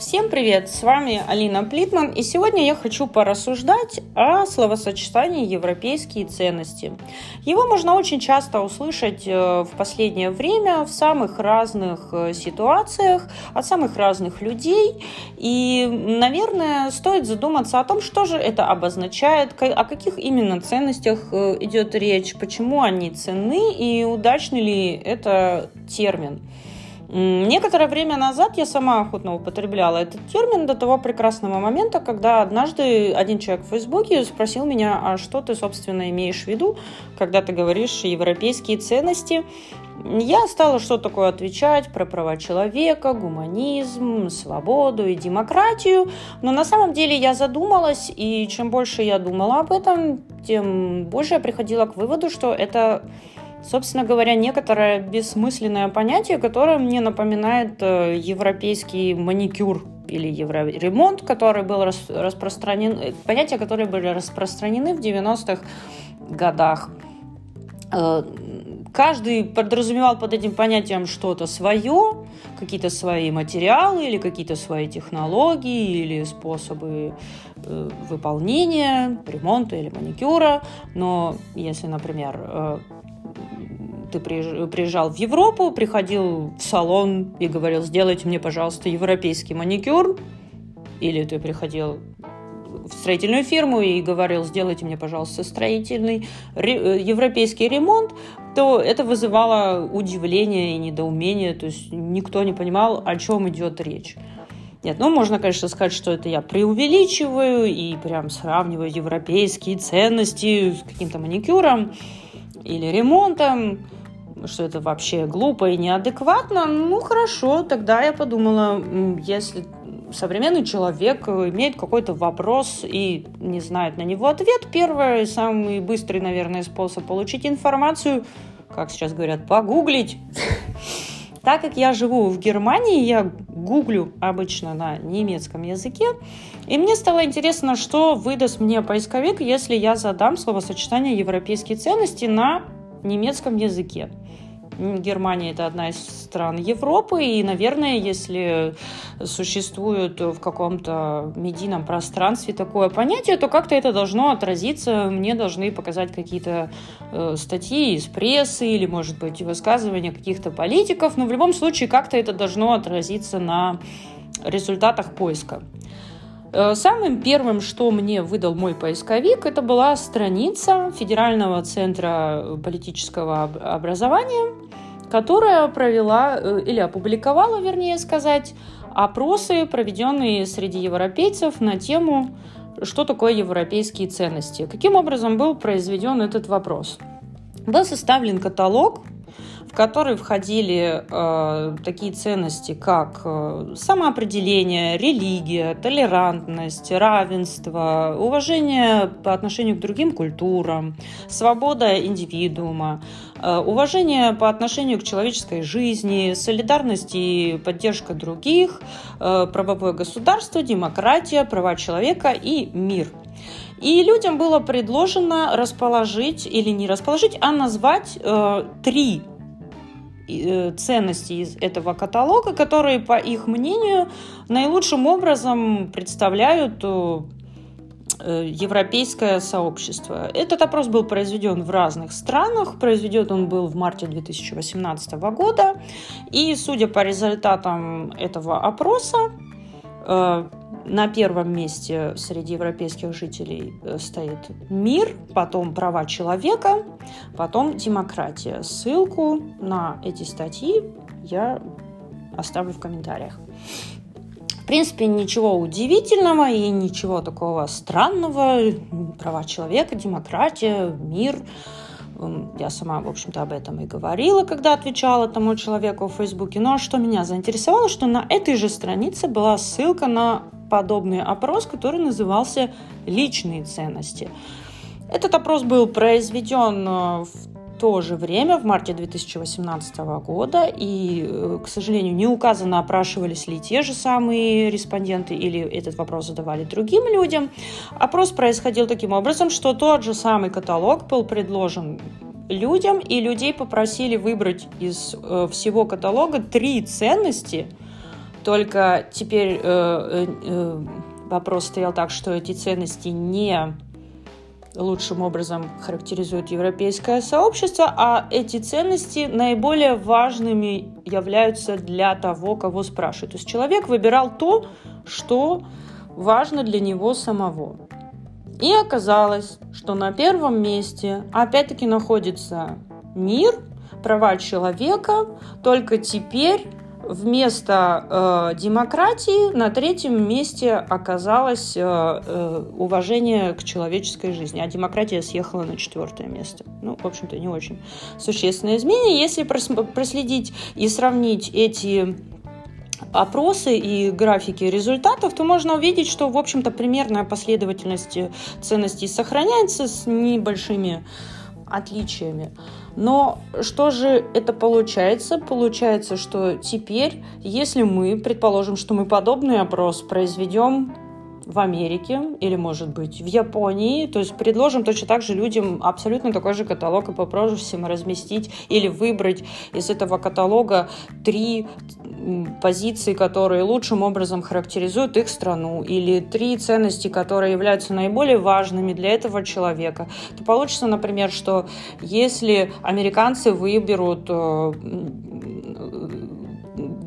Всем привет! С вами Алина Плитман, и сегодня я хочу порассуждать о словосочетании «европейские ценности». Его можно очень часто услышать э, в последнее время в самых разных э, ситуациях, от самых разных людей, и, наверное, стоит задуматься о том, что же это обозначает, о каких именно ценностях э, идет речь, почему они ценны и удачный ли это термин. Некоторое время назад я сама охотно употребляла этот термин до того прекрасного момента, когда однажды один человек в Фейсбуке спросил меня, а что ты, собственно, имеешь в виду, когда ты говоришь европейские ценности. Я стала что такое отвечать про права человека, гуманизм, свободу и демократию, но на самом деле я задумалась, и чем больше я думала об этом, тем больше я приходила к выводу, что это собственно говоря, некоторое бессмысленное понятие, которое мне напоминает э, европейский маникюр или евроремонт, который был распространен, э, понятия, которые были распространены в 90-х годах. Э, каждый подразумевал под этим понятием что-то свое, какие-то свои материалы или какие-то свои технологии или способы выполнения ремонта или маникюра. Но если, например, ты приезжал в Европу, приходил в салон и говорил, сделайте мне, пожалуйста, европейский маникюр, или ты приходил в строительную фирму и говорил, сделайте мне, пожалуйста, строительный э, европейский ремонт, то это вызывало удивление и недоумение, то есть никто не понимал, о чем идет речь. Нет, ну можно, конечно, сказать, что это я преувеличиваю и прям сравниваю европейские ценности с каким-то маникюром или ремонтом что это вообще глупо и неадекватно, ну хорошо, тогда я подумала, если современный человек имеет какой-то вопрос и не знает на него ответ, первый, самый быстрый, наверное, способ получить информацию, как сейчас говорят, погуглить. Так как я живу в Германии, я гуглю обычно на немецком языке, и мне стало интересно, что выдаст мне поисковик, если я задам словосочетание «европейские ценности» на немецком языке. Германия это одна из стран Европы, и, наверное, если существует в каком-то медийном пространстве такое понятие, то как-то это должно отразиться, мне должны показать какие-то э, статьи из прессы или, может быть, высказывания каких-то политиков, но в любом случае как-то это должно отразиться на результатах поиска. Э, самым первым, что мне выдал мой поисковик, это была страница Федерального центра политического образования, которая провела э, или опубликовала, вернее сказать, опросы, проведенные среди европейцев на тему, что такое европейские ценности. Каким образом был произведен этот вопрос? Был составлен каталог в который входили э, такие ценности, как э, самоопределение, религия, толерантность, равенство, уважение по отношению к другим культурам, свобода индивидуума, э, уважение по отношению к человеческой жизни, солидарность и поддержка других, э, правовое государство, демократия, права человека и мир. И людям было предложено расположить или не расположить, а назвать э, три ценности из этого каталога, которые, по их мнению, наилучшим образом представляют э, э, европейское сообщество. Этот опрос был произведен в разных странах. Произведен он был в марте 2018 года. И, судя по результатам этого опроса, на первом месте среди европейских жителей э, стоит мир, потом права человека, потом демократия. Ссылку на эти статьи я оставлю в комментариях. В принципе, ничего удивительного и ничего такого странного. Права человека, демократия, мир – я сама, в общем-то, об этом и говорила, когда отвечала тому человеку в Фейсбуке. Но что меня заинтересовало, что на этой же странице была ссылка на подобный опрос, который назывался «Личные ценности». Этот опрос был произведен э, в то же время, в марте 2018 года, и, э, к сожалению, не указано, опрашивались ли те же самые респонденты или этот вопрос задавали другим людям. Опрос происходил таким образом, что тот же самый каталог был предложен людям, и людей попросили выбрать из э, всего каталога три ценности, только теперь э, э, вопрос стоял так, что эти ценности не лучшим образом характеризуют европейское сообщество, а эти ценности наиболее важными являются для того, кого спрашивают. То есть человек выбирал то, что важно для него самого. И оказалось, что на первом месте опять-таки находится мир, права человека, только теперь вместо э, демократии на третьем месте оказалось э, э, уважение к человеческой жизни, а демократия съехала на четвертое место. Ну, в общем-то, не очень существенное изменение. Если проследить и сравнить эти опросы и графики результатов, то можно увидеть, что, в общем-то, примерная последовательность ценностей сохраняется с небольшими отличиями. Но что же это получается? Получается, что теперь, если мы, предположим, что мы подобный опрос произведем в Америке или, может быть, в Японии. То есть предложим точно так же людям абсолютно такой же каталог и попросим разместить или выбрать из этого каталога три позиции, которые лучшим образом характеризуют их страну, или три ценности, которые являются наиболее важными для этого человека, то получится, например, что если американцы выберут э,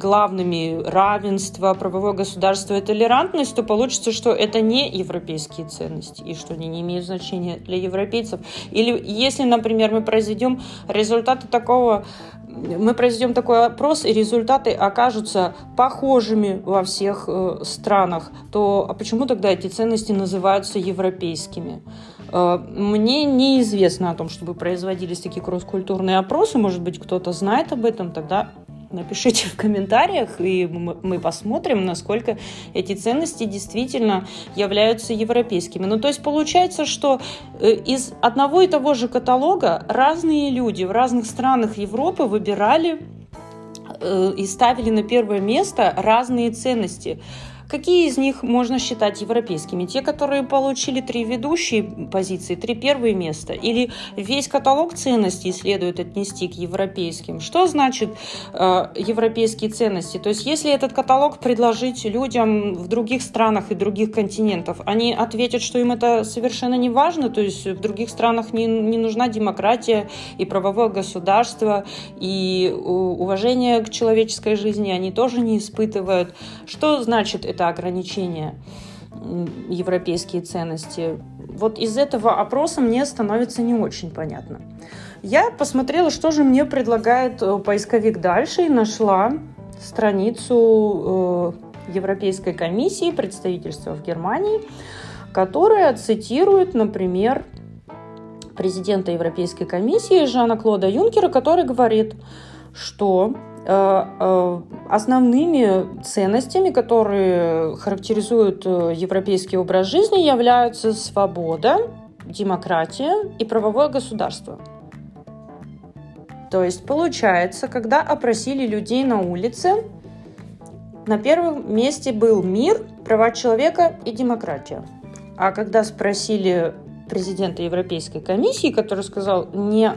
главными равенство, правовое государство и толерантность, то получится, что это не европейские ценности и что они не имеют значения для европейцев. Или если, например, мы произведем результаты такого мы произведем такой опрос, и результаты окажутся похожими во всех э, странах, то а почему тогда эти ценности называются европейскими? Э, мне неизвестно о том, чтобы производились такие кросс-культурные опросы. Может быть, кто-то знает об этом, тогда Напишите в комментариях, и мы посмотрим, насколько эти ценности действительно являются европейскими. Ну, то есть получается, что э, из одного и того же каталога разные люди в разных странах Европы выбирали э, и ставили на первое место разные ценности. Какие из них можно считать европейскими? Те, которые получили три ведущие позиции, три первые места? Или весь каталог ценностей следует отнести к европейским? Что значит э, европейские ценности? То есть если этот каталог предложить людям в других странах и других континентов, они ответят, что им это совершенно не важно, то есть в других странах не, не нужна демократия и правовое государство, и уважение к человеческой жизни они тоже не испытывают. Что значит это ограничения европейские ценности. Вот из этого опроса мне становится не очень понятно. Я посмотрела, что же мне предлагает э, поисковик дальше, и нашла страницу э, Европейской комиссии представительства в Германии, которая цитирует, например, президента Европейской комиссии Жана Клода Юнкера, который говорит, что основными ценностями, которые характеризуют э, европейский образ жизни, являются свобода, демократия и правовое государство. То есть получается, когда опросили людей на улице, на первом месте был мир, права человека и демократия. А когда спросили президента Европейской комиссии, который сказал не э,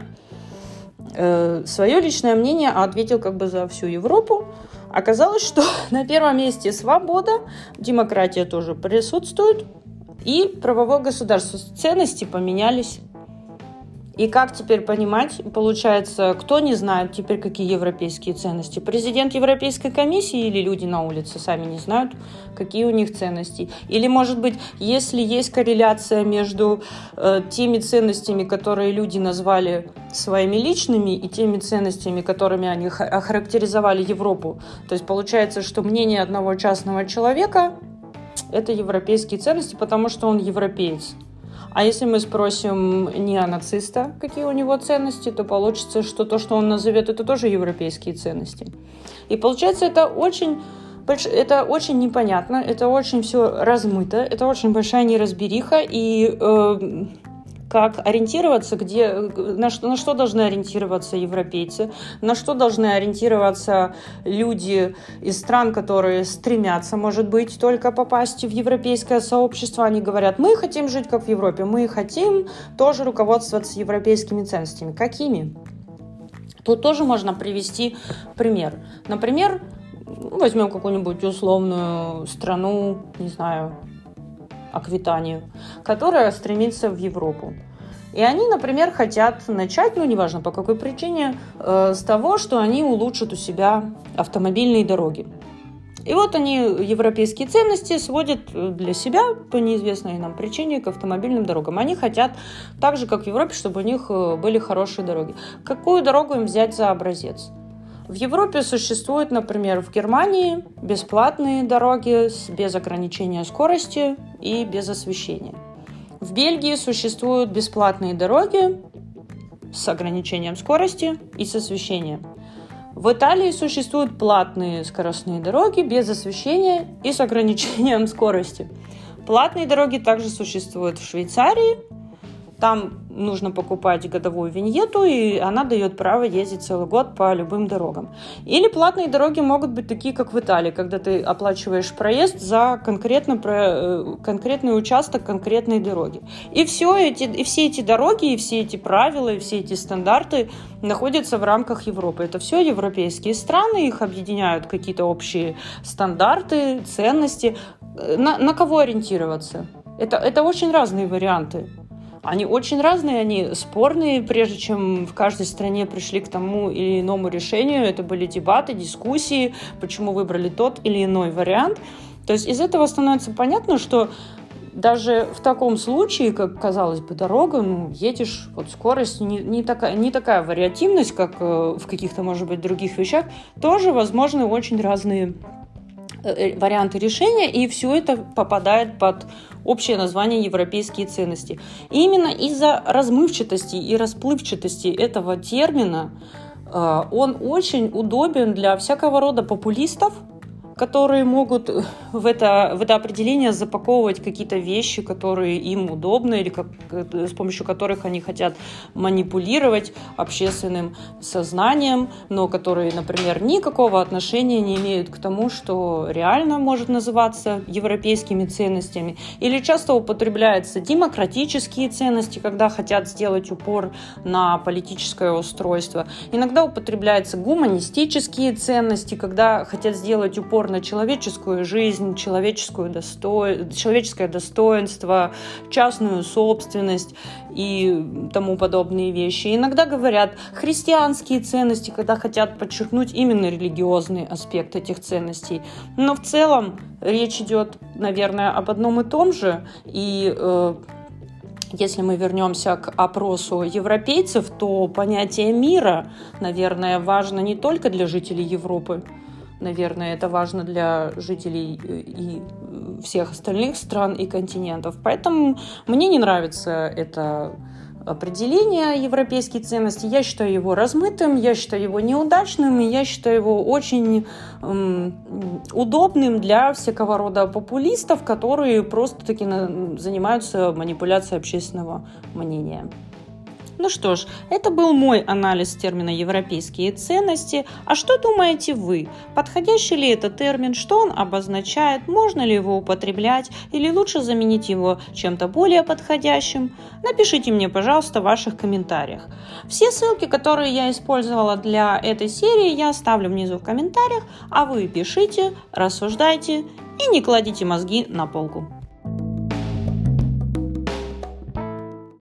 свое личное мнение, а ответил как бы за всю Европу. Оказалось, что на первом месте свобода, демократия тоже присутствует, и правовое государство. Ценности поменялись. И как теперь понимать, получается, кто не знает теперь, какие европейские ценности? Президент Европейской комиссии или люди на улице сами не знают, какие у них ценности? Или, может быть, если есть корреляция между э, теми ценностями, которые люди назвали своими личными, и теми ценностями, которыми они охарактеризовали Европу, то есть получается, что мнение одного частного человека – это европейские ценности, потому что он европеец. А если мы спросим неонациста, какие у него ценности, то получится, что то, что он назовет, это тоже европейские ценности. И получается, это очень это очень непонятно, это очень все размыто, это очень большая неразбериха, и э, как ориентироваться, где, на, что, на что должны ориентироваться европейцы, на что должны ориентироваться люди из стран, которые стремятся, может быть, только попасть в европейское сообщество. Они говорят, мы хотим жить как в Европе, мы хотим тоже руководствоваться европейскими ценностями. Какими? Тут тоже можно привести пример. Например, возьмем какую-нибудь условную страну, не знаю, Аквитанию, которая стремится в Европу. И они, например, хотят начать, ну, неважно по какой причине, э, с того, что они улучшат у себя автомобильные дороги. И вот они европейские ценности сводят для себя по неизвестной нам причине к автомобильным дорогам. Они хотят так же, как в Европе, чтобы у них э, были хорошие дороги. Какую дорогу им взять за образец? В Европе существуют, например, в Германии бесплатные дороги без ограничения скорости и без освещения. В Бельгии существуют бесплатные дороги с ограничением скорости и с освещением. В Италии существуют платные скоростные дороги без освещения и с ограничением скорости. Платные дороги также существуют в Швейцарии, там нужно покупать годовую виньету, и она дает право ездить целый год по любым дорогам. Или платные дороги могут быть такие, как в Италии, когда ты оплачиваешь проезд за конкретно, э, конкретный участок конкретной дороги. И, все эти, и все эти дороги, и все эти правила, и все эти стандарты находятся в рамках Европы. Это все европейские страны, их объединяют какие-то общие стандарты, ценности. Э, на, на кого ориентироваться? Это, это очень разные варианты. Они очень разные, они спорные, прежде чем в каждой стране пришли к тому или иному решению. Это были дебаты, дискуссии, почему выбрали тот или иной вариант. То есть из этого становится понятно, что даже в таком случае, как казалось бы, дорога, ну, едешь, вот скорость не, не, такая, не такая вариативность, как э, в каких-то, может быть, других вещах, тоже возможны очень разные варианты решения, и все это попадает под общее название европейские ценности. И именно из-за размывчатости и расплывчатости этого термина э, он очень удобен для всякого рода популистов, которые могут в это, в это определение запаковывать какие-то вещи, которые им удобны или как, с помощью которых они хотят манипулировать общественным сознанием, но которые, например, никакого отношения не имеют к тому, что реально может называться европейскими ценностями. Или часто употребляются демократические ценности, когда хотят сделать упор на политическое устройство. Иногда употребляются гуманистические ценности, когда хотят сделать упор на человеческую жизнь, человеческую досто... человеческое достоинство, частную собственность и тому подобные вещи. Иногда говорят христианские ценности, когда хотят подчеркнуть именно религиозный аспект этих ценностей. Но в целом речь идет, наверное, об одном и том же. И э, если мы вернемся к опросу европейцев, то понятие мира, наверное, важно не только для жителей Европы, Наверное, это важно для жителей э, и всех остальных стран и континентов. Поэтому мне не нравится это определение европейских ценностей. Я считаю его размытым, я считаю его неудачным, и я считаю его очень эм, удобным для всякого рода популистов, которые просто-таки занимаются манипуляцией общественного мнения. Ну что ж, это был мой анализ термина «европейские ценности». А что думаете вы? Подходящий ли это термин? Что он обозначает? Можно ли его употреблять? Или лучше заменить его чем-то более подходящим? Напишите мне, пожалуйста, в ваших комментариях. Все ссылки, которые я использовала для этой серии, я оставлю внизу в комментариях, а вы пишите, рассуждайте и не кладите мозги на полку.